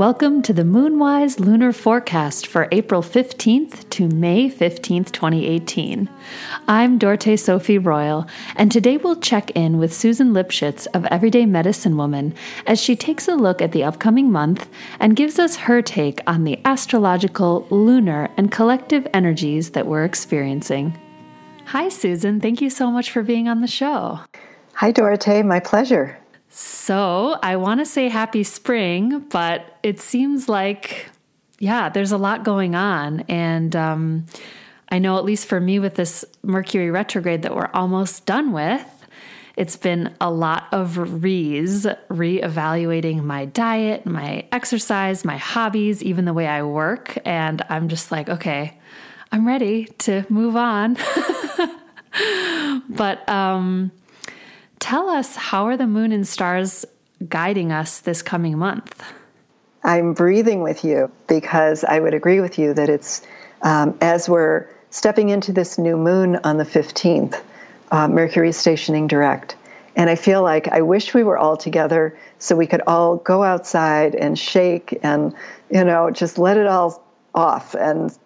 welcome to the Moonwise Lunar Forecast for April 15th to May 15th, 2018. I'm Dorte Sophie Royal, and today we'll check in with Susan Lipschitz of Everyday Medicine Woman as she takes a look at the upcoming month and gives us her take on the astrological, lunar, and collective energies that we're experiencing. Hi, Susan. Thank you so much for being on the show. Hi, Dorte. My pleasure. So I want to say happy spring, but it seems like, yeah, there's a lot going on. And um, I know, at least for me, with this Mercury retrograde that we're almost done with, it's been a lot of re's, reevaluating my diet, my exercise, my hobbies, even the way I work. And I'm just like, okay, I'm ready to move on. but um, tell us how are the moon and stars guiding us this coming month? I'm breathing with you because I would agree with you that it's um, as we're stepping into this new moon on the 15th, uh, Mercury stationing direct. And I feel like I wish we were all together so we could all go outside and shake and, you know, just let it all off and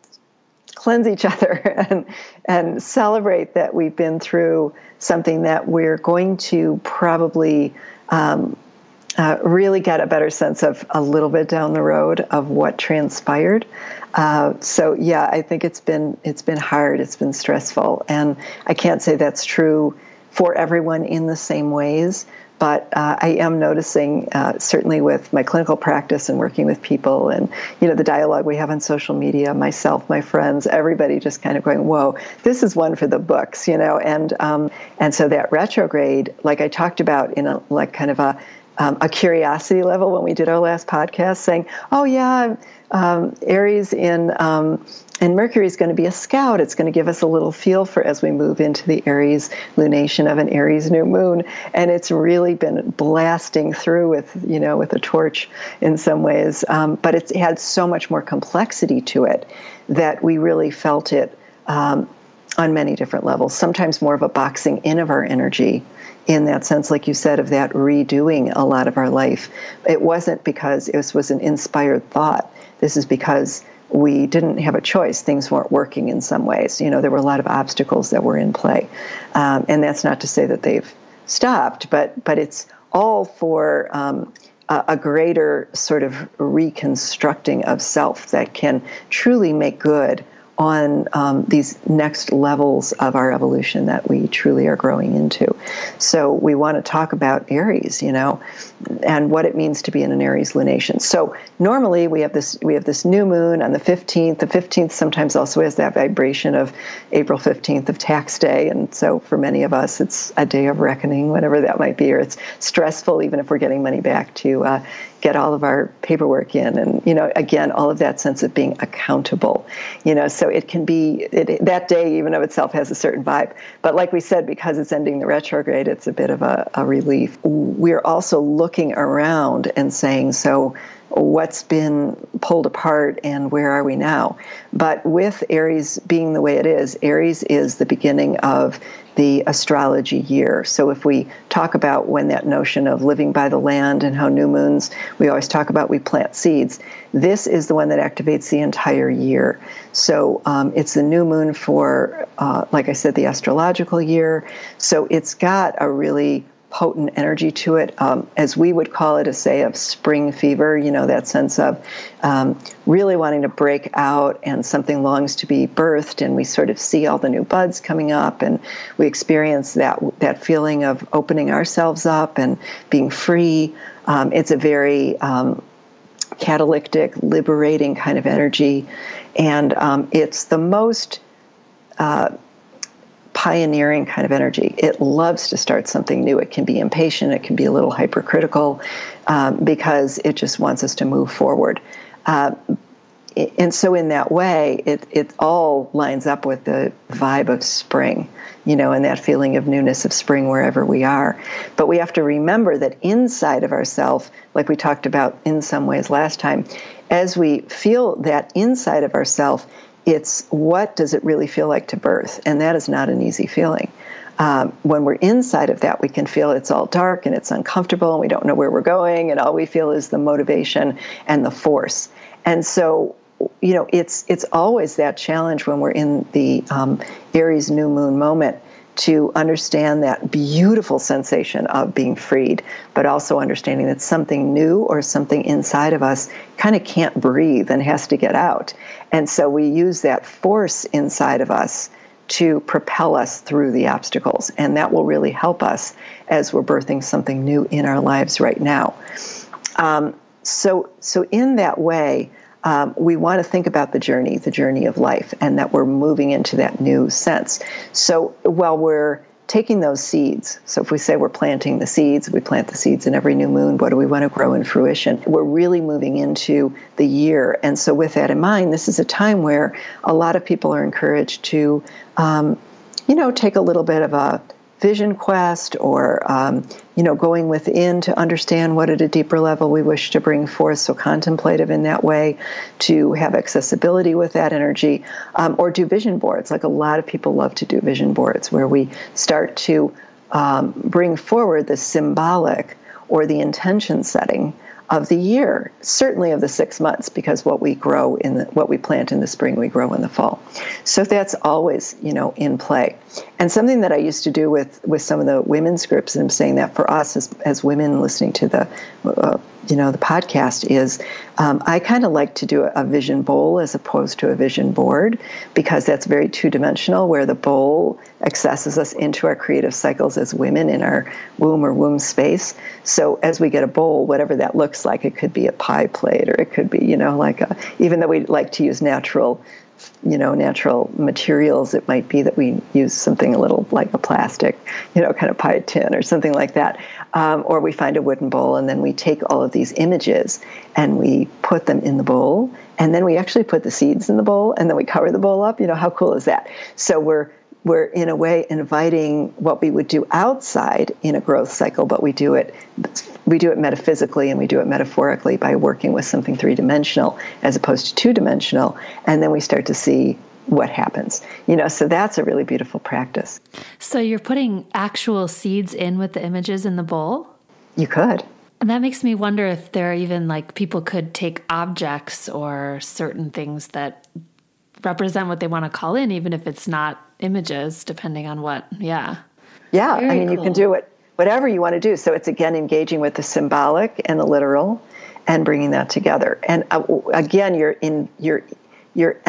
cleanse each other and and celebrate that we've been through something that we're going to probably um, uh, really get a better sense of a little bit down the road of what transpired. Uh, so yeah, I think it's been it's been hard, it's been stressful, and I can't say that's true for everyone in the same ways. But uh, I am noticing, uh, certainly with my clinical practice and working with people, and you know the dialogue we have on social media, myself, my friends, everybody just kind of going, "Whoa, this is one for the books," you know. And um, and so that retrograde, like I talked about in a like kind of a um, a curiosity level when we did our last podcast, saying, "Oh yeah, um, Aries in um, and Mercury is going to be a scout. It's going to give us a little feel for as we move into the Aries lunation of an Aries new moon, and it's really been blasting through with you know with a torch in some ways. Um, but it's had so much more complexity to it that we really felt it um, on many different levels. Sometimes more of a boxing in of our energy in that sense, like you said, of that redoing a lot of our life. It wasn't because it was an inspired thought. This is because we didn't have a choice. Things weren't working in some ways. You know, there were a lot of obstacles that were in play. Um, and that's not to say that they've stopped, but, but it's all for um, a, a greater sort of reconstructing of self that can truly make good on um, these next levels of our evolution that we truly are growing into. So we want to talk about Aries, you know, and what it means to be in an Aries lunation. So normally we have this we have this new moon on the 15th. The 15th sometimes also has that vibration of April 15th of tax day, and so for many of us it's a day of reckoning, whatever that might be, or it's stressful even if we're getting money back to uh, get all of our paperwork in and you know again all of that sense of being accountable you know so it can be it, that day even of itself has a certain vibe but like we said because it's ending the retrograde it's a bit of a, a relief we're also looking around and saying so what's been pulled apart and where are we now. But with Aries being the way it is, Aries is the beginning of the astrology year. So if we talk about when that notion of living by the land and how new moons, we always talk about we plant seeds. This is the one that activates the entire year. So um, it's the new moon for, uh, like I said, the astrological year. So it's got a really potent energy to it, um, as we would call it, a say of spring fever. You know that sense of um, really wanting to break out, and something longs to be birthed, and we sort of see all the new buds coming up, and we experience that that feeling of opening ourselves up and being free. Um, it's a very um, catalytic, liberating kind of energy, and um, it's the most uh, pioneering kind of energy. It loves to start something new. It can be impatient, it can be a little hypercritical um, because it just wants us to move forward. Uh, and so, in that way, it, it all lines up with the vibe of spring, you know, and that feeling of newness of spring wherever we are. But we have to remember that inside of ourselves, like we talked about in some ways last time, as we feel that inside of ourselves, it's what does it really feel like to birth? And that is not an easy feeling. Um, when we're inside of that, we can feel it's all dark and it's uncomfortable and we don't know where we're going, and all we feel is the motivation and the force. And so, you know, it's it's always that challenge when we're in the um, Aries new moon moment to understand that beautiful sensation of being freed, but also understanding that something new or something inside of us kind of can't breathe and has to get out. And so we use that force inside of us to propel us through the obstacles. And that will really help us as we're birthing something new in our lives right now. Um, so, so in that way, um, we want to think about the journey, the journey of life, and that we're moving into that new sense. So while we're taking those seeds, so if we say we're planting the seeds, we plant the seeds in every new moon, what do we want to grow in fruition? We're really moving into the year. And so, with that in mind, this is a time where a lot of people are encouraged to, um, you know, take a little bit of a vision quest or um, you know going within to understand what at a deeper level we wish to bring forth so contemplative in that way to have accessibility with that energy um, or do vision boards. Like a lot of people love to do vision boards where we start to um, bring forward the symbolic or the intention setting of the year, certainly of the six months, because what we grow in the, what we plant in the spring, we grow in the fall. So that's always, you know, in play. And something that I used to do with with some of the women's groups, and I'm saying that for us as as women listening to the uh, you know the podcast is um, i kind of like to do a vision bowl as opposed to a vision board because that's very two-dimensional where the bowl accesses us into our creative cycles as women in our womb or womb space. So as we get a bowl whatever that looks like it could be a pie plate or it could be you know like a, even though we like to use natural you know natural materials it might be that we use something a little like a plastic you know kind of pie tin or something like that um, or we find a wooden bowl and then we take all of these images and we put them in the bowl and then we actually put the seeds in the bowl and then we cover the bowl up. You know how cool is that? So we're we're in a way inviting what we would do outside in a growth cycle, but we do it we do it metaphysically and we do it metaphorically by working with something three dimensional as opposed to two dimensional, and then we start to see what happens. You know, so that's a really beautiful practice. So you're putting actual seeds in with the images in the bowl? You could. And that makes me wonder if there are even like people could take objects or certain things that represent what they want to call in, even if it's not images, depending on what. Yeah. Yeah. Very I mean, cool. you can do it, whatever you want to do. So it's again engaging with the symbolic and the literal and bringing that together. And uh, again, you're in, you're, you're,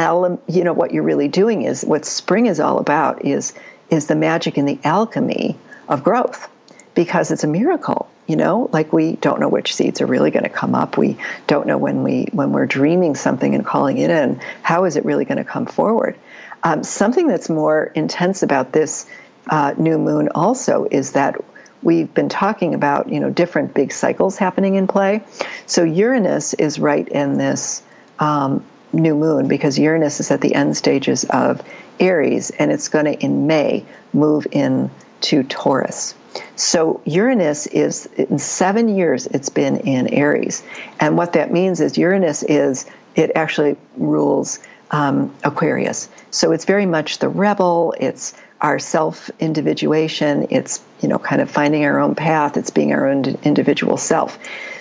you know, what you're really doing is what spring is all about is, is the magic and the alchemy of growth. Because it's a miracle you know? Like we don't know which seeds are really going to come up. We don't know when we when we're dreaming something and calling it in how is it really going to come forward? Um, something that's more intense about this uh, new moon also is that we've been talking about you know different big cycles happening in play. So uranus is right in this um, new moon because uranus is at the end stages of aries and it's going to in may move in to taurus so Uranus is in seven years it's been in Aries, and what that means is Uranus is it actually rules um, Aquarius. So it's very much the rebel. It's our self individuation. It's you know kind of finding our own path. It's being our own individual self.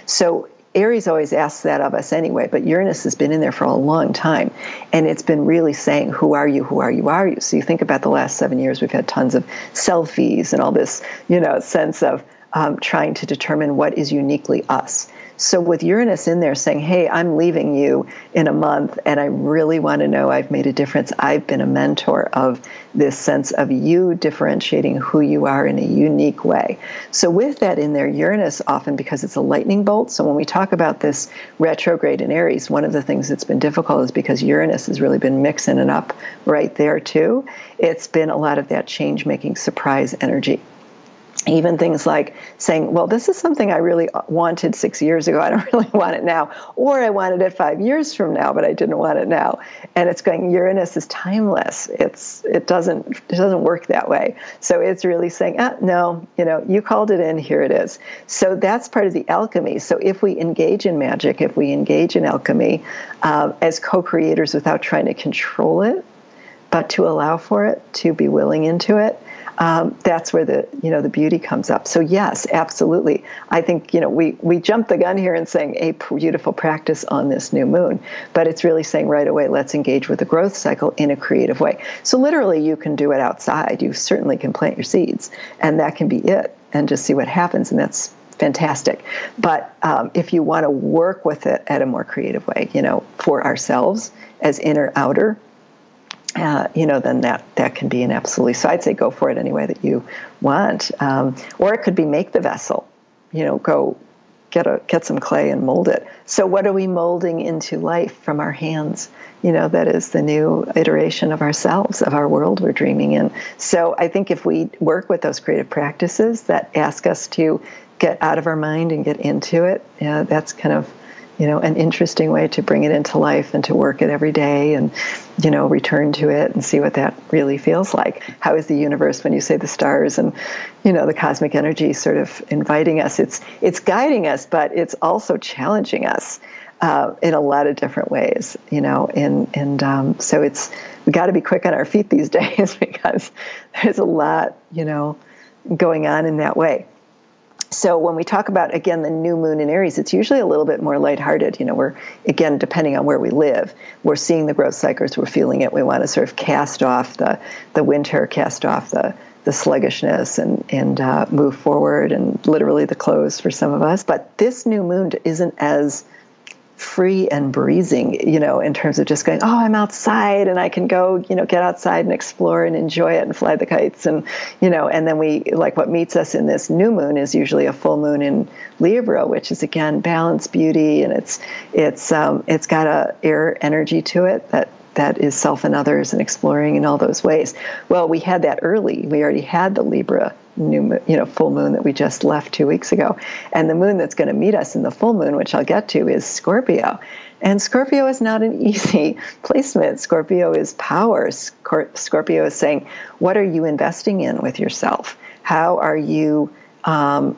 So Aries always asks that of us anyway, but Uranus has been in there for a long time. And it's been really saying, Who are you? Who are you? Are you? So you think about the last seven years, we've had tons of selfies and all this, you know, sense of um, trying to determine what is uniquely us. So with Uranus in there saying, "Hey, I'm leaving you in a month and I really want to know I've made a difference. I've been a mentor of this sense of you differentiating who you are in a unique way." So with that in there, Uranus often because it's a lightning bolt. So when we talk about this retrograde in Aries, one of the things that's been difficult is because Uranus has really been mixing it up right there too. It's been a lot of that change making surprise energy even things like saying, well, this is something I really wanted six years ago. I don't really want it now. Or I wanted it five years from now, but I didn't want it now. And it's going, Uranus is timeless. It's, it doesn't, it doesn't work that way. So it's really saying, ah, no, you know, you called it in, here it is. So that's part of the alchemy. So if we engage in magic, if we engage in alchemy um, as co-creators without trying to control it, but to allow for it, to be willing into it, um, that's where the you know the beauty comes up. So yes, absolutely. I think you know we we jumped the gun here and saying a beautiful practice on this new moon, but it's really saying right away let's engage with the growth cycle in a creative way. So literally, you can do it outside. You certainly can plant your seeds, and that can be it, and just see what happens, and that's fantastic. But um, if you want to work with it at a more creative way, you know, for ourselves as inner outer, uh, you know, then that that can be an absolutely. So I'd say go for it any way that you want, um, or it could be make the vessel. You know, go get a get some clay and mold it. So what are we molding into life from our hands? You know, that is the new iteration of ourselves, of our world we're dreaming in. So I think if we work with those creative practices that ask us to get out of our mind and get into it, yeah, that's kind of you know an interesting way to bring it into life and to work it every day and you know return to it and see what that really feels like. How is the universe when you say the stars and you know the cosmic energy sort of inviting us? It's it's guiding us but it's also challenging us uh, in a lot of different ways you know and and um, so it's we got to be quick on our feet these days because there's a lot you know going on in that way so when we talk about again the new moon in aries it's usually a little bit more lighthearted. You know we're again depending on where we live we're seeing the growth cycles we're feeling it. We want to sort of cast off the the winter cast off the the sluggishness and and uh, move forward and literally the close for some of us. But this new moon isn't as free and breezing, you know, in terms of just going, oh, I'm outside and I can go, you know, get outside and explore and enjoy it and fly the kites. And, you know, and then we, like what meets us in this new moon is usually a full moon in Libra, which is again balance, beauty, and it's, it's, um, it's got a air energy to it that that is self and others and exploring in all those ways. Well, we had that early. We already had the Libra new you know full moon that we just left two weeks ago. And the moon that's going to meet us in the full moon which i'll get to is scorpio. And scorpio is not an easy placement. Scorpio is power. Scorpio is saying what are you investing in with yourself? How are you um,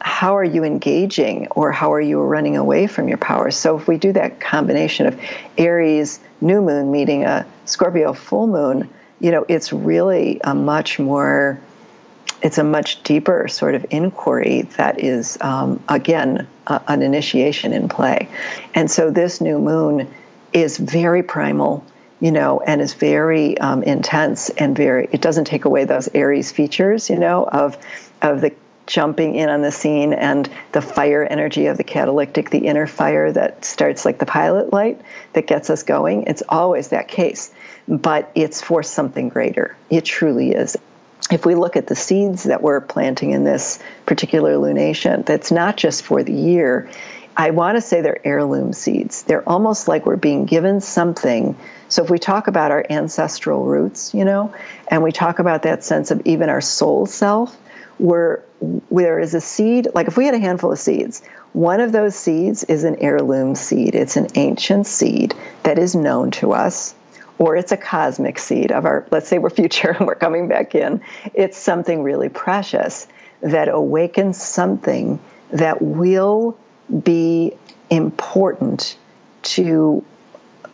how are you engaging or how are you running away from your power? So if we do that combination of aries new moon meeting a scorpio full moon you know it's really a much more it's a much deeper sort of inquiry that is, um, again, uh, an initiation in play. And so this new moon is very primal, you know, and is very um, intense and very, it doesn't take away those Aries features, you know, of, of the jumping in on the scene and the fire energy of the catalytic, the inner fire that starts like the pilot light that gets us going. It's always that case, but it's for something greater. It truly is if we look at the seeds that we're planting in this particular lunation, that's not just for the year. I want to say they're heirloom seeds. They're almost like we're being given something. So if we talk about our ancestral roots, you know, and we talk about that sense of even our soul self, where there is a seed, like if we had a handful of seeds, one of those seeds is an heirloom seed. It's an ancient seed that is known to us or it's a cosmic seed of our, let's say we're future and we're coming back in. It's something really precious that awakens something that will be important to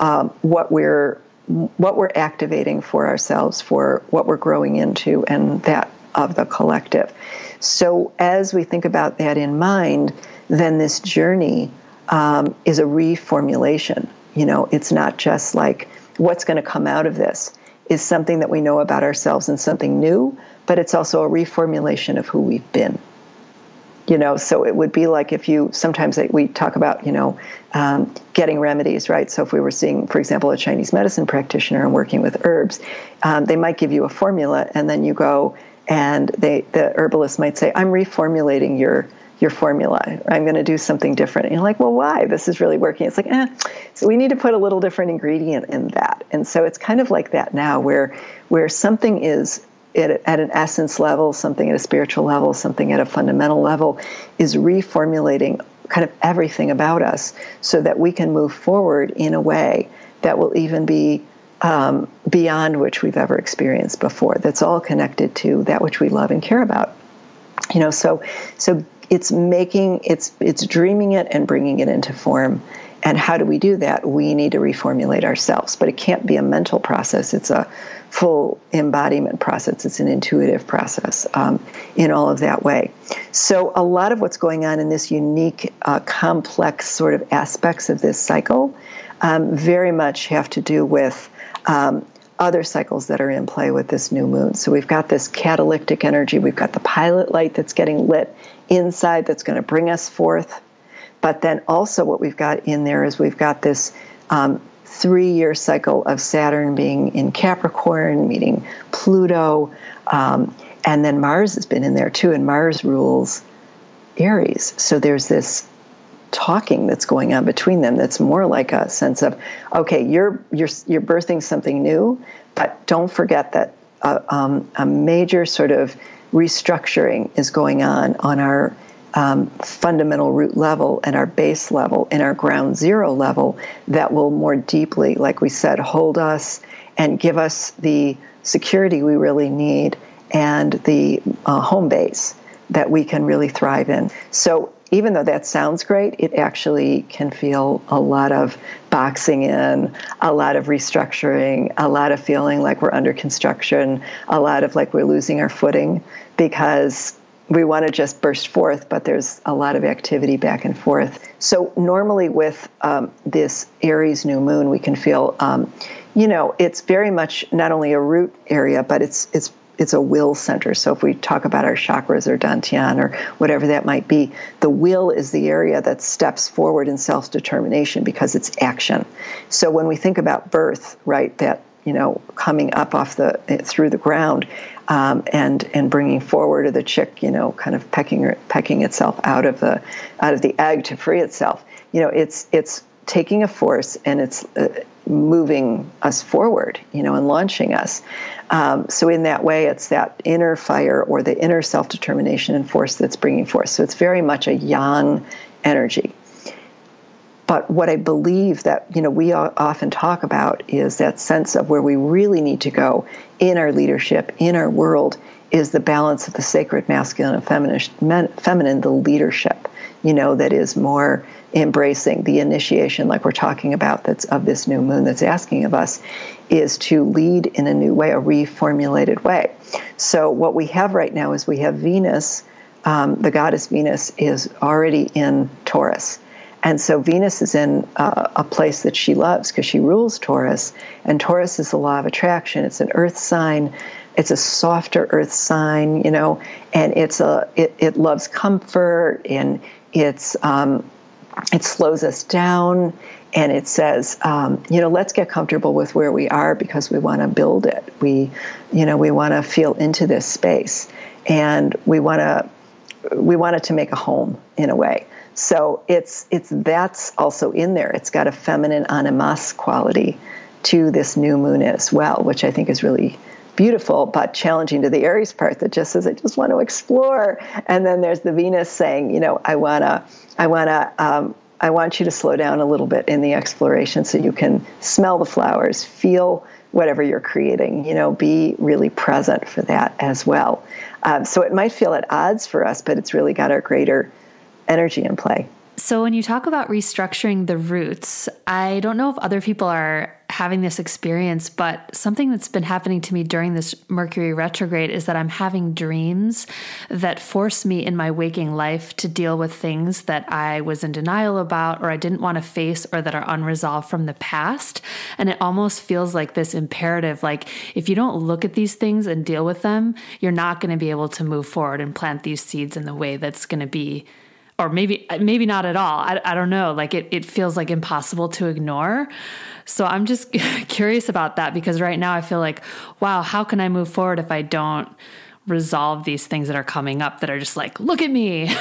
um, what we're what we're activating for ourselves, for what we're growing into, and that of the collective. So, as we think about that in mind, then this journey um, is a reformulation. You know, it's not just like what's going to come out of this is something that we know about ourselves and something new, but it's also a reformulation of who we've been. You know, so it would be like if you sometimes we talk about, you know, um, getting remedies, right? So if we were seeing, for example, a Chinese medicine practitioner and working with herbs, um, they might give you a formula, and then you go and they the herbalist might say, "I'm reformulating your your formula. I'm going to do something different. And you're like, well, why? This is really working. It's like, eh. So we need to put a little different ingredient in that. And so it's kind of like that now, where where something is at, at an essence level, something at a spiritual level, something at a fundamental level, is reformulating kind of everything about us, so that we can move forward in a way that will even be um, beyond which we've ever experienced before. That's all connected to that which we love and care about you know so so it's making it's it's dreaming it and bringing it into form And how do we do that? We need to reformulate ourselves, but it can't be a mental process. It's a full embodiment process. It's an intuitive process um, in all of that way. So, a lot of what's going on in this unique, uh, complex sort of aspects of this cycle um, very much have to do with um, other cycles that are in play with this new moon. So, we've got this catalytic energy, we've got the pilot light that's getting lit inside that's going to bring us forth. But then also, what we've got in there is we've got this um, three year cycle of Saturn being in Capricorn, meeting Pluto. Um, and then Mars has been in there too, and Mars rules Aries. So there's this talking that's going on between them that's more like a sense of okay you're you're you're birthing something new but don't forget that uh, um, a major sort of restructuring is going on on our um, fundamental root level and our base level and our ground zero level that will more deeply, like we said, hold us and give us the security we really need and the uh, home base that we can really thrive in. So even though that sounds great, it actually can feel a lot of boxing in, a lot of restructuring, a lot of feeling like we're under construction, a lot of like we're losing our footing because we want to just burst forth, but there's a lot of activity back and forth. So, normally with um, this Aries new moon, we can feel, um, you know, it's very much not only a root area, but it's it's it's a will center. So if we talk about our chakras or dantian or whatever that might be, the will is the area that steps forward in self determination because it's action. So when we think about birth, right, that you know coming up off the through the ground um, and and bringing forward the chick you know kind of pecking pecking itself out of the out of the egg to free itself you know it's it's taking a force and it's uh, moving us forward you know and launching us um, so in that way it's that inner fire or the inner self-determination and force that's bringing forth so it's very much a yang energy but what I believe that you know we often talk about is that sense of where we really need to go in our leadership, in our world, is the balance of the sacred masculine and feminine, feminine, the leadership. You know that is more embracing the initiation, like we're talking about, that's of this new moon that's asking of us, is to lead in a new way, a reformulated way. So what we have right now is we have Venus. Um, the goddess Venus is already in Taurus. And so Venus is in uh, a place that she loves because she rules Taurus. And Taurus is the law of attraction. It's an earth sign. It's a softer earth sign, you know, and it's a it, it loves comfort and it's um, it slows us down and it says, um, you know, let's get comfortable with where we are because we want to build it. We, you know, we want to feel into this space, and we want to we want it to make a home in a way. So it's it's that's also in there. It's got a feminine animas quality to this new moon as well, which I think is really beautiful but challenging to the Aries part that just says I just want to explore. And then there's the Venus saying, you know, I wanna I wanna um, I want you to slow down a little bit in the exploration so you can smell the flowers, feel whatever you're creating, you know, be really present for that as well. Um, so it might feel at odds for us, but it's really got our greater energy in play. So, when you talk about restructuring the roots, I don't know if other people are having this experience, but something that's been happening to me during this Mercury retrograde is that I'm having dreams that force me in my waking life to deal with things that I was in denial about or I didn't want to face or that are unresolved from the past. And it almost feels like this imperative like, if you don't look at these things and deal with them, you're not going to be able to move forward and plant these seeds in the way that's going to be or maybe maybe not at all. I, I don't know. Like it, it feels like impossible to ignore. So I'm just curious about that because right now I feel like, wow, how can I move forward if I don't resolve these things that are coming up that are just like, look at me.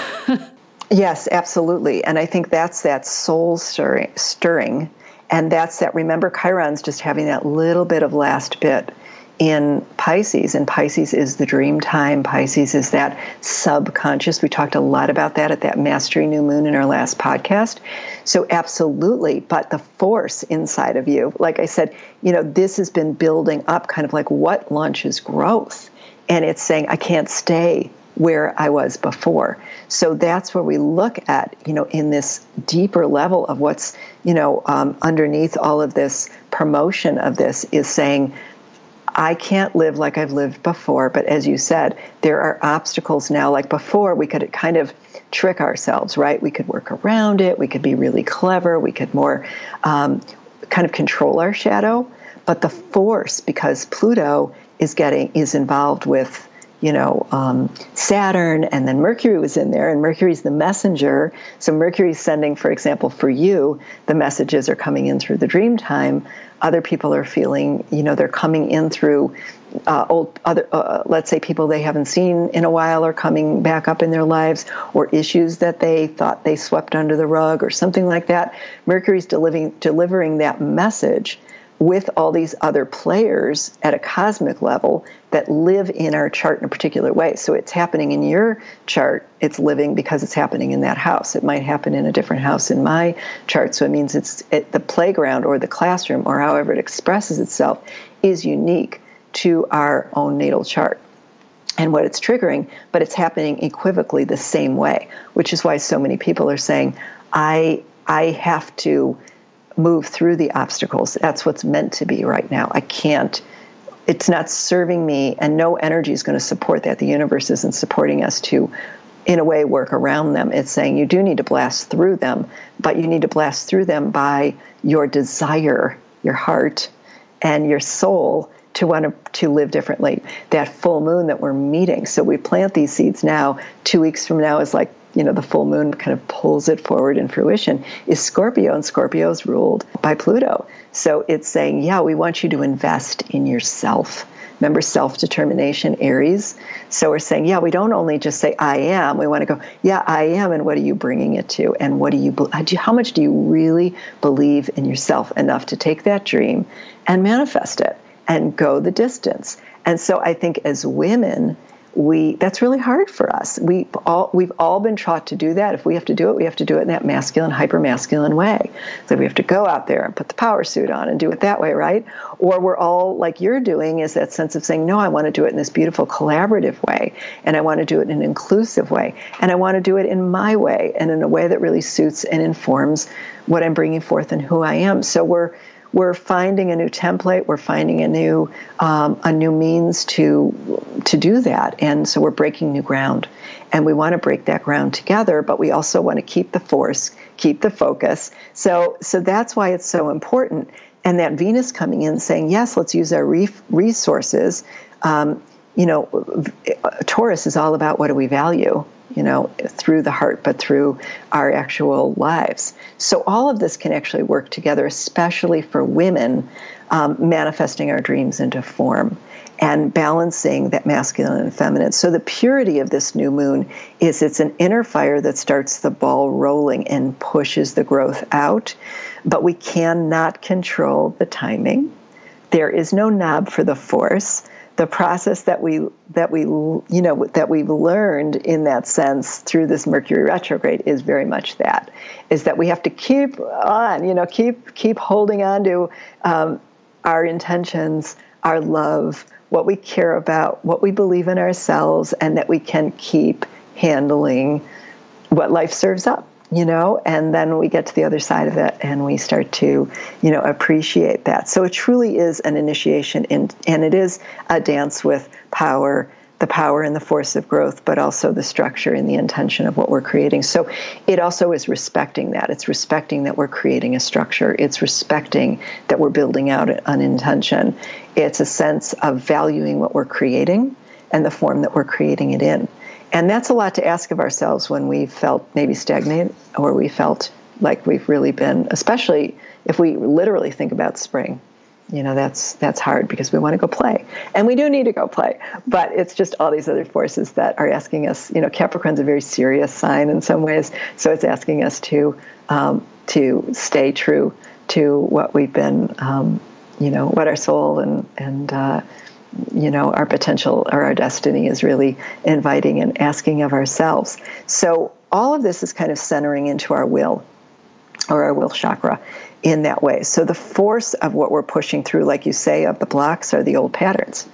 yes, absolutely. And I think that's that soul stirring, stirring. And that's that, remember, Chiron's just having that little bit of last bit in Pisces, and Pisces is the dream time. Pisces is that subconscious. We talked a lot about that at that Mastery New Moon in our last podcast. So, absolutely. But the force inside of you, like I said, you know, this has been building up kind of like what launches growth. And it's saying, I can't stay where I was before. So that's where we look at, you know, in this deeper level of what's, you know, um, underneath all of this promotion of this is saying, I can't live like I've lived before. But as you said, there are obstacles now. Like before, we could kind of trick ourselves, right? We could work around it. We could be really clever. We could more um, kind of control our shadow. But the force, because Pluto is getting is involved with you know um, Saturn, and then Mercury was in there, and Mercury's the messenger. So Mercury's sending, for example, for you, the messages are coming in through the dream time. Other people are feeling, you know, they're coming in through uh, old other, uh, let's say people they haven't seen in a while are coming back up in their lives, or issues that they thought they swept under the rug, or something like that. Mercury's delivering delivering that message with all these other players at a cosmic level that live in our chart in a particular way. So it's happening in your chart, it's living because it's happening in that house. It might happen in a different house in my chart. So it means it's it, the playground or the classroom or however it expresses itself is unique to our own natal chart and what it's triggering, but it's happening equivocally the same way, which is why so many people are saying, I I have to move through the obstacles. That's what's meant to be right now. I can't, it's not serving me, and no energy is going to support that. The universe isn't supporting us to, in a way, work around them. It's saying you do need to blast through them, but you need to blast through them by your desire, your heart, and your soul to want to, to live differently. That full moon that we're meeting. So we plant these seeds now. Two weeks from now is like you know the full moon kind of pulls it forward in fruition is Scorpio and Scorpio is ruled by Pluto. So it's saying, yeah, we want you to invest in yourself. Remember self determination, Aries? So we're saying, yeah, we don't only just say, I am. We want to go, yeah, I am. And what are you bringing it to? And what do you, how much do you really believe in yourself enough to take that dream and manifest it and go the distance? And so I think as women, we that's really hard for us. We all we've all been taught to do that. If we have to do it, we have to do it in that masculine, hyper masculine way. So we have to go out there and put the power suit on and do it that way, right? Or we're all like you're doing is that sense of saying, no, I want to do it in this beautiful collaborative way, and I want to do it in an inclusive way, and I want to do it in my way and in a way that really suits and informs what I'm bringing forth and who I am. So we're we're finding a new template. We're finding a new um, a new means to to do that, and so we're breaking new ground. And we want to break that ground together, but we also want to keep the force, keep the focus. So so that's why it's so important. And that Venus coming in saying, yes, let's use our resources. Um, you know, Taurus is all about what do we value you know, through the heart, but through our actual lives. So all of this can actually work together, especially for women um, manifesting our dreams into form and balancing that masculine and feminine. So the purity of this new moon is it's an inner fire that starts the ball rolling and pushes the growth out, but we cannot control the timing. There is no knob for the force the process that we that we you know that we've learned in that sense through this Mercury retrograde is very much that is that we have to keep on you know keep keep holding on to um, our intentions, our love, what we care about, what we believe in ourselves, and that we can keep handling what life serves up you know, and then we get to the other side of it and we start to, you know, appreciate that. So it truly is an initiation in, and it is a dance with power, the power and the force of growth, but also the structure and the intention of what we're creating. So it also is respecting that. It's respecting that we're creating a structure. It's respecting that we're building out an intention. It's a sense of valuing what we're creating and the form that we're creating it in. And that's a lot to ask of ourselves when we felt maybe stagnant or we felt like we've really been, especially if we literally think about spring. You know, that's that's hard because we want to go play. And we do need to go play. But it's just all these other forces that are asking us, you know, Capricorn's a very serious sign in some ways. So it's asking us to um, to stay true to what we've been um, you know, what our soul and and uh, you know our potential or our destiny is really inviting and asking of ourselves. So all of this is kind of centering into our will or our will chakra in that way. So the force of what we're pushing through like you say of the blocks are the old patterns.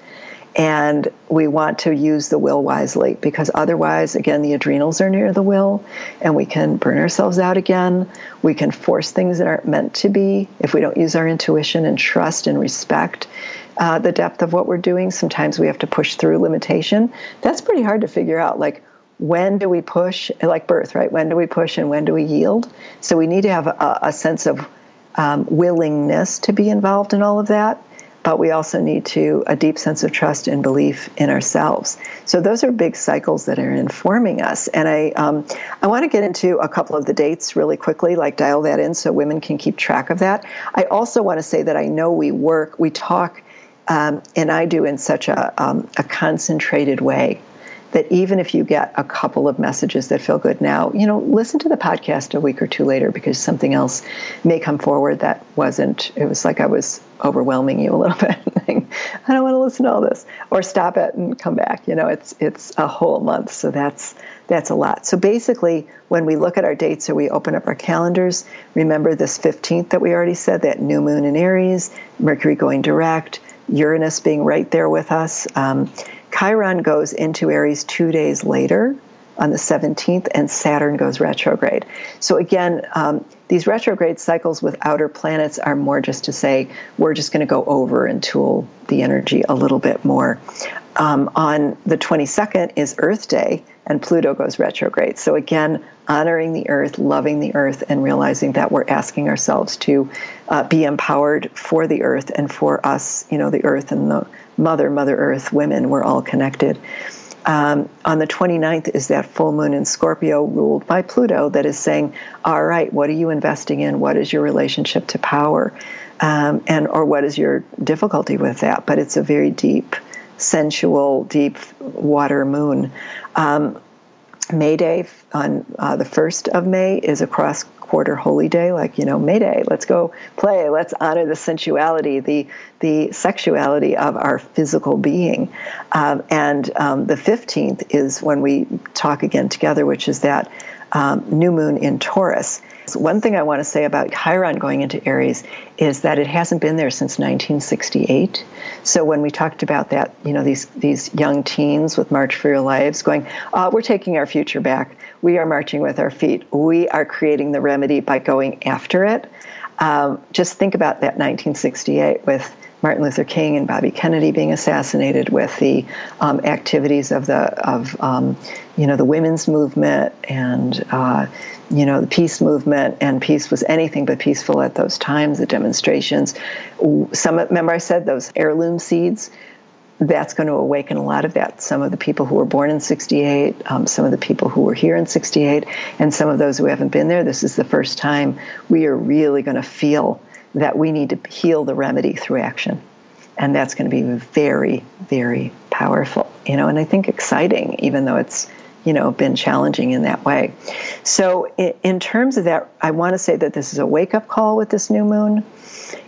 And we want to use the will wisely because otherwise, again, the adrenals are near the will and we can burn ourselves out again. We can force things that aren't meant to be if we don't use our intuition and trust and respect uh, the depth of what we're doing. Sometimes we have to push through limitation. That's pretty hard to figure out. Like, when do we push, like birth, right? When do we push and when do we yield? So we need to have a, a sense of um, willingness to be involved in all of that but we also need to a deep sense of trust and belief in ourselves. So those are big cycles that are informing us. And I um, I want to get into a couple of the dates really quickly, like dial that in so women can keep track of that. I also want to say that I know we work, we talk, um, and I do in such a um, a concentrated way that even if you get a couple of messages that feel good now, you know, listen to the podcast a week or two later because something else may come forward that wasn't, it was like I was overwhelming you a little bit. I don't want to listen to all this. Or stop it and come back. You know, it's it's a whole month. So that's that's a lot. So basically, when we look at our dates or we open up our calendars, remember this 15th that we already said, that new moon in Aries, Mercury going direct, Uranus being right there with us. Um, Chiron goes into Aries two days later on the 17th, and Saturn goes retrograde. So, again, um, these retrograde cycles with outer planets are more just to say we're just going to go over and tool the energy a little bit more. Um, on the 22nd is Earth Day, and Pluto goes retrograde. So, again, honoring the earth, loving the earth, and realizing that we're asking ourselves to uh, be empowered for the earth and for us, you know, the earth and the Mother, Mother Earth, women, we're all connected. Um, on the 29th is that full moon in Scorpio ruled by Pluto that is saying, all right, what are you investing in? What is your relationship to power? Um, and or what is your difficulty with that? But it's a very deep, sensual, deep water moon. Um, May Day on uh, the 1st of May is a cross quarter holy day, like, you know, May Day, let's go play, let's honor the sensuality, the, the sexuality of our physical being. Um, and um, the 15th is when we talk again together, which is that um, new moon in Taurus. One thing I want to say about Chiron going into Aries is that it hasn't been there since 1968. So when we talked about that, you know, these these young teens with March for Your Lives going, uh, we're taking our future back. We are marching with our feet. We are creating the remedy by going after it. Um, just think about that 1968 with Martin Luther King and Bobby Kennedy being assassinated, with the um, activities of the of um, you know the women's movement and uh, you know the peace movement, and peace was anything but peaceful at those times. The demonstrations. Some remember I said those heirloom seeds. That's going to awaken a lot of that. Some of the people who were born in 68, um, some of the people who were here in 68, and some of those who haven't been there. This is the first time we are really going to feel that we need to heal the remedy through action. And that's going to be very, very powerful, you know, and I think exciting, even though it's, you know, been challenging in that way. So, in terms of that, I want to say that this is a wake up call with this new moon.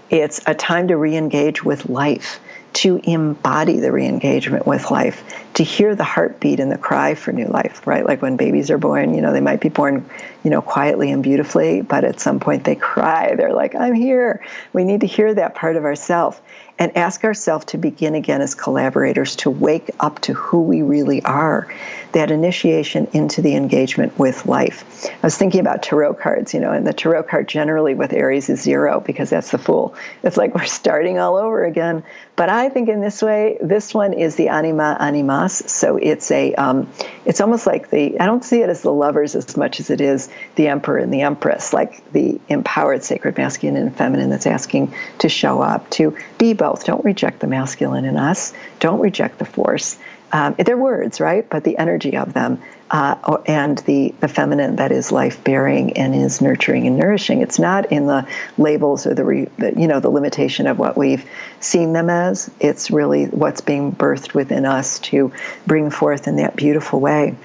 It's a time to re engage with life to embody the re-engagement with life to hear the heartbeat and the cry for new life right like when babies are born you know they might be born you know quietly and beautifully but at some point they cry they're like i'm here we need to hear that part of ourselves and ask ourselves to begin again as collaborators to wake up to who we really are that initiation into the engagement with life. I was thinking about tarot cards, you know, and the tarot card generally with Aries is zero because that's the fool. It's like we're starting all over again. But I think in this way, this one is the anima animas. So it's a, um, it's almost like the. I don't see it as the lovers as much as it is the emperor and the empress, like the empowered sacred masculine and feminine that's asking to show up, to be both. Don't reject the masculine in us. Don't reject the force um, they're words, right? But the energy of them uh, and the, the feminine that is life bearing and is nurturing and nourishing. It's not in the labels or the, re, the, you know the limitation of what we've seen them as. It's really what's being birthed within us to bring forth in that beautiful way.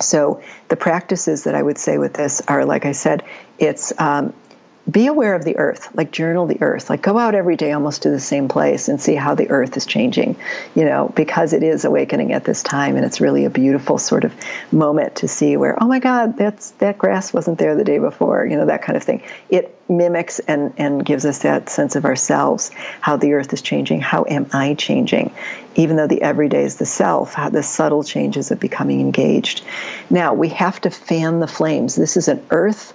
So the practices that I would say with this are, like I said, it's um, be aware of the earth, like journal the earth, like go out every day almost to the same place and see how the earth is changing, you know, because it is awakening at this time and it's really a beautiful sort of moment to see where, oh my God, that's that grass wasn't there the day before, you know, that kind of thing. It mimics and, and gives us that sense of ourselves, how the earth is changing, how am I changing? Even though the everyday is the self, how the subtle changes of becoming engaged. Now we have to fan the flames. This is an earth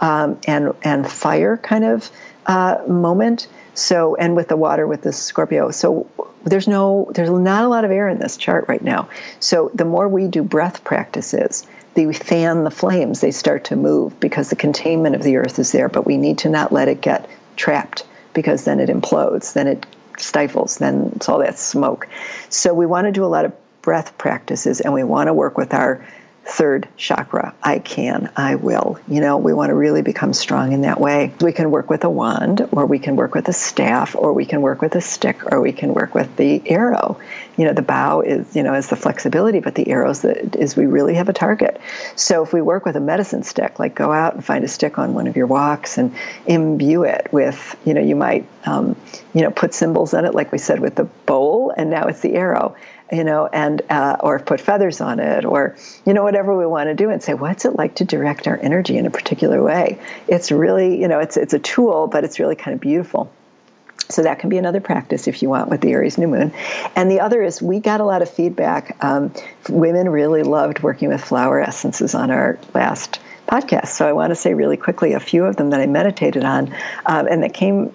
um, and and fire kind of uh, moment. So and with the water with the Scorpio. So there's no there's not a lot of air in this chart right now. So the more we do breath practices, the fan the flames, they start to move because the containment of the earth is there, but we need to not let it get trapped because then it implodes, then it stifles, then it's all that smoke. So we want to do a lot of breath practices and we want to work with our third chakra. I can, I will. You know, we want to really become strong in that way. We can work with a wand, or we can work with a staff, or we can work with a stick, or we can work with the arrow. You know, the bow is, you know, is the flexibility, but the arrows is we really have a target. So if we work with a medicine stick, like go out and find a stick on one of your walks and imbue it with, you know, you might, um, you know, put symbols on it, like we said with the bowl, and now it's the arrow you know, and uh, or put feathers on it, or you know, whatever we want to do, and say, what's it like to direct our energy in a particular way? It's really, you know, it's it's a tool, but it's really kind of beautiful. So that can be another practice if you want with the Aries new moon. And the other is we got a lot of feedback. Um, women really loved working with flower essences on our last podcast. So I want to say really quickly a few of them that I meditated on um, and that came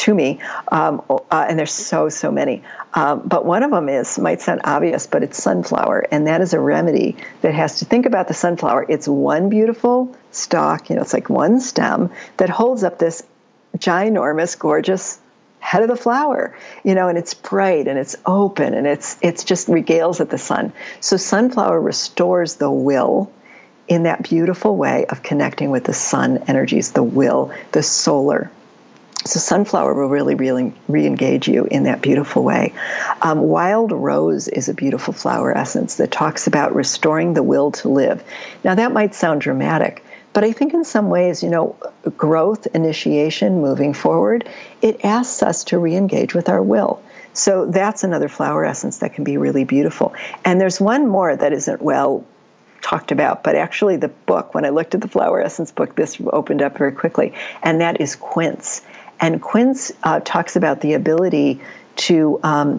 to me, um, uh, and there's so so many. Um, but one of them is might sound obvious, but it's sunflower, and that is a remedy that has to think about the sunflower. It's one beautiful stalk, you know, it's like one stem that holds up this ginormous, gorgeous head of the flower, you know, and it's bright and it's open and it's it's just regales at the sun. So sunflower restores the will in that beautiful way of connecting with the sun energies, the will, the solar so sunflower will really, really re-engage you in that beautiful way. Um, wild rose is a beautiful flower essence that talks about restoring the will to live. Now that might sound dramatic, but I think in some ways, you know, growth, initiation, moving forward, it asks us to re-engage with our will. So that's another flower essence that can be really beautiful. And there's one more that isn't well talked about, but actually the book, when I looked at the flower essence book, this opened up very quickly, and that is quince. And quince uh, talks about the ability to um,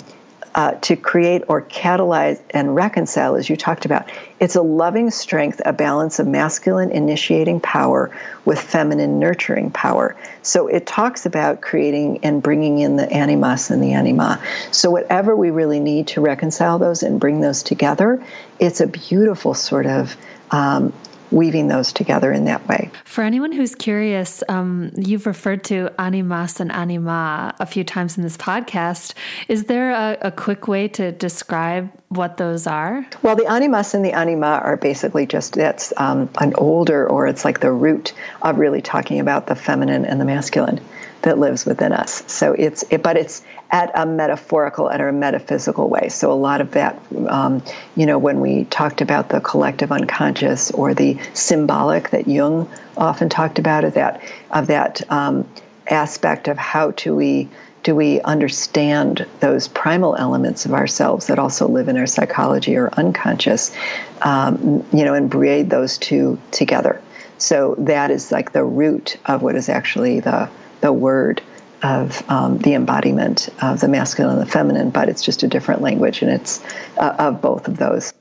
uh, to create or catalyze and reconcile, as you talked about. It's a loving strength, a balance of masculine initiating power with feminine nurturing power. So it talks about creating and bringing in the animus and the anima. So, whatever we really need to reconcile those and bring those together, it's a beautiful sort of um, weaving those together in that way. For anyone who's curious, um, you've referred to animus and anima a few times in this podcast. Is there a, a quick way to describe what those are? Well, the animus and the anima are basically just that's um, an older, or it's like the root of really talking about the feminine and the masculine that lives within us. So it's, it, but it's at a metaphorical and a metaphysical way. So a lot of that, um, you know, when we talked about the collective unconscious or the symbolic that Jung often talked about, of that of that um, aspect of how do we do we understand those primal elements of ourselves that also live in our psychology or unconscious, um, you know, and braid those two together. So that is like the root of what is actually the the word of um, the embodiment of the masculine and the feminine, but it's just a different language, and it's uh, of both of those.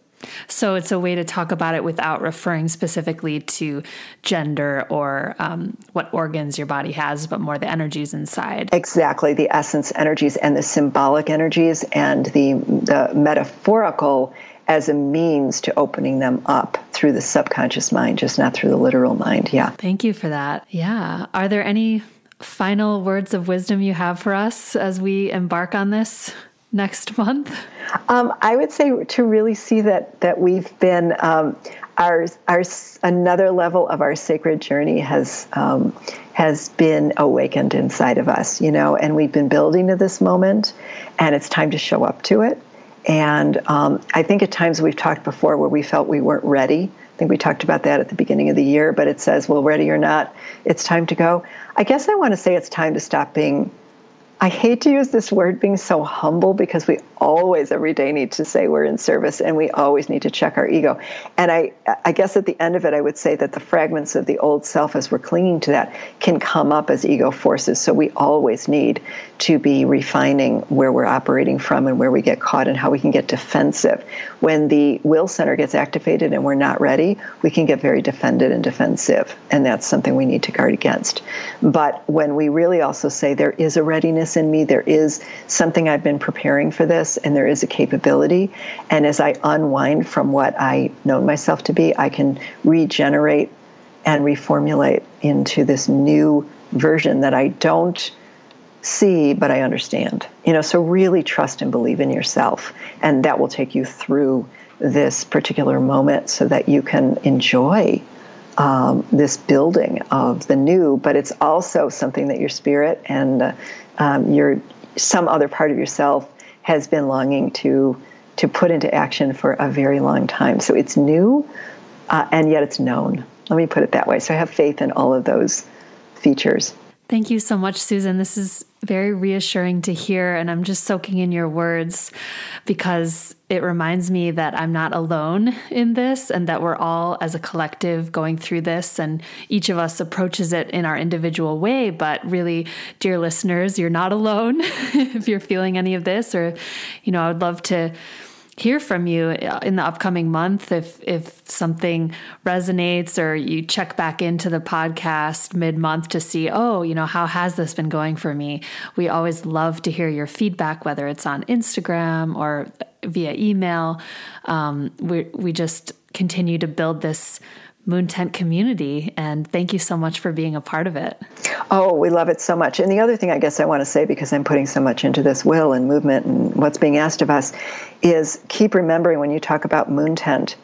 So it's a way to talk about it without referring specifically to gender or um, what organs your body has, but more the energies inside. Exactly, the essence energies and the symbolic energies and the the metaphorical as a means to opening them up through the subconscious mind, just not through the literal mind. Yeah. Thank you for that. Yeah. Are there any final words of wisdom you have for us as we embark on this next month? Um, I would say to really see that that we've been um, our our another level of our sacred journey has um, has been awakened inside of us, you know, and we've been building to this moment, and it's time to show up to it And um, I think at times we've talked before where we felt we weren't ready. Think we talked about that at the beginning of the year, but it says, well, ready or not, it's time to go. I guess I want to say it's time to stop being I hate to use this word being so humble because we always every day need to say we're in service and we always need to check our ego. And I I guess at the end of it I would say that the fragments of the old self as we're clinging to that can come up as ego forces. So we always need to be refining where we're operating from and where we get caught and how we can get defensive. When the will center gets activated and we're not ready, we can get very defended and defensive. And that's something we need to guard against. But when we really also say there is a readiness in me. There is something I've been preparing for this, and there is a capability. And as I unwind from what I know myself to be, I can regenerate and reformulate into this new version that I don't see, but I understand. You know, so really trust and believe in yourself, and that will take you through this particular moment so that you can enjoy um, this building of the new, but it's also something that your spirit and uh, um, your some other part of yourself has been longing to to put into action for a very long time. So it's new, uh, and yet it's known. Let me put it that way. So I have faith in all of those features. Thank you so much, Susan. This is very reassuring to hear. And I'm just soaking in your words because it reminds me that I'm not alone in this and that we're all, as a collective, going through this. And each of us approaches it in our individual way. But really, dear listeners, you're not alone if you're feeling any of this. Or, you know, I would love to hear from you uh, in the upcoming month if if something resonates or you check back into the podcast mid-month to see oh you know how has this been going for me? We always love to hear your feedback whether it's on instagram or via email. Um, we, we just continue to build this Moon Tent community. And thank you so much for being a part of it. Oh, we love it so much. And the other thing I guess I want to say, because I'm putting so much into this will and movement and what's being asked of us, is keep remembering when you talk about Moon Tent,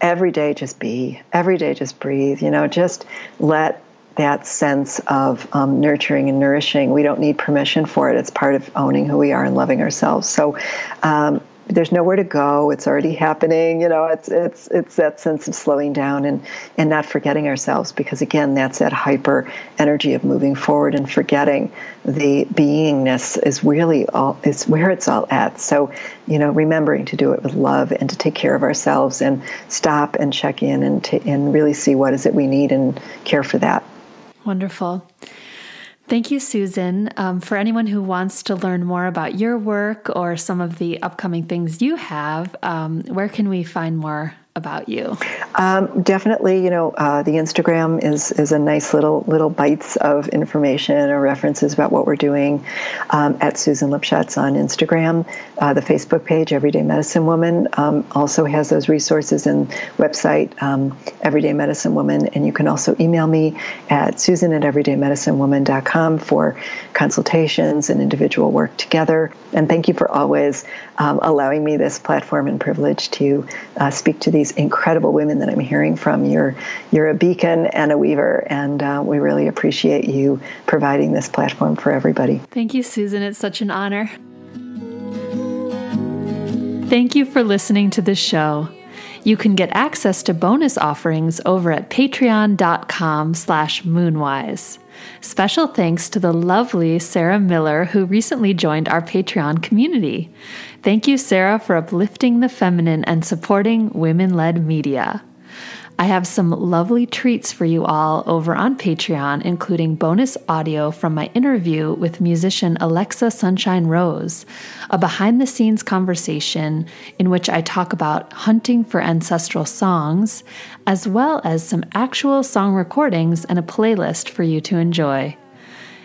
every day just be, every day just breathe, you know, just let that sense of um, nurturing and nourishing. We don't need permission for it. It's part of owning who we are and loving ourselves. So, um, there's nowhere to go. It's already happening. You know, it's it's it's that sense of slowing down and and not forgetting ourselves because again, that's that hyper energy of moving forward and forgetting the beingness is really all is where it's all at. So, you know, remembering to do it with love and to take care of ourselves and stop and check in and to, and really see what is it we need and care for that. Wonderful. Thank you, Susan. Um, for anyone who wants to learn more about your work or some of the upcoming things you have, um, where can we find more about you? Um, definitely, you know, uh, the Instagram is is a nice little little bites of information or references about what we're doing. Um, at Susan Lipschutz on Instagram, uh, the Facebook page Everyday Medicine Woman um, also has those resources and website um, Everyday Medicine Woman, and you can also email me at Susan at EverydayMedicineWoman.com for consultations and individual work together. And thank you for always um, allowing me this platform and privilege to uh, speak to these incredible women that I'm hearing from. You're you're a beacon and a weaver, and uh, we really appreciate you providing this platform for everybody. Thank you, Susan. It's such an honor. Thank you for listening to the show. You can get access to bonus offerings over at patreon.com slash moonwise. Special thanks to the lovely Sarah Miller, who recently joined our Patreon community. Thank you, Sarah, for uplifting the feminine and supporting women led media. I have some lovely treats for you all over on Patreon, including bonus audio from my interview with musician Alexa Sunshine Rose, a behind the scenes conversation in which I talk about hunting for ancestral songs, as well as some actual song recordings and a playlist for you to enjoy.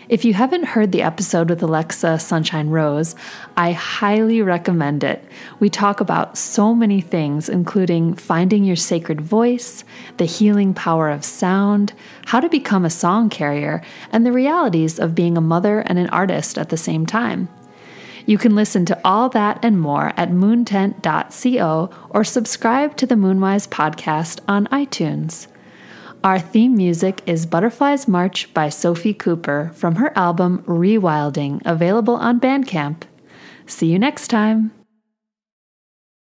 If you haven't heard the episode with Alexa Sunshine Rose, I highly recommend it. We talk about so many things, including finding your sacred voice, the healing power of sound, how to become a song carrier, and the realities of being a mother and an artist at the same time. You can listen to all that and more at moontent.co or subscribe to the Moonwise podcast on iTunes. Our theme music is Butterflies March by Sophie Cooper from her album Rewilding, available on Bandcamp. See you next time.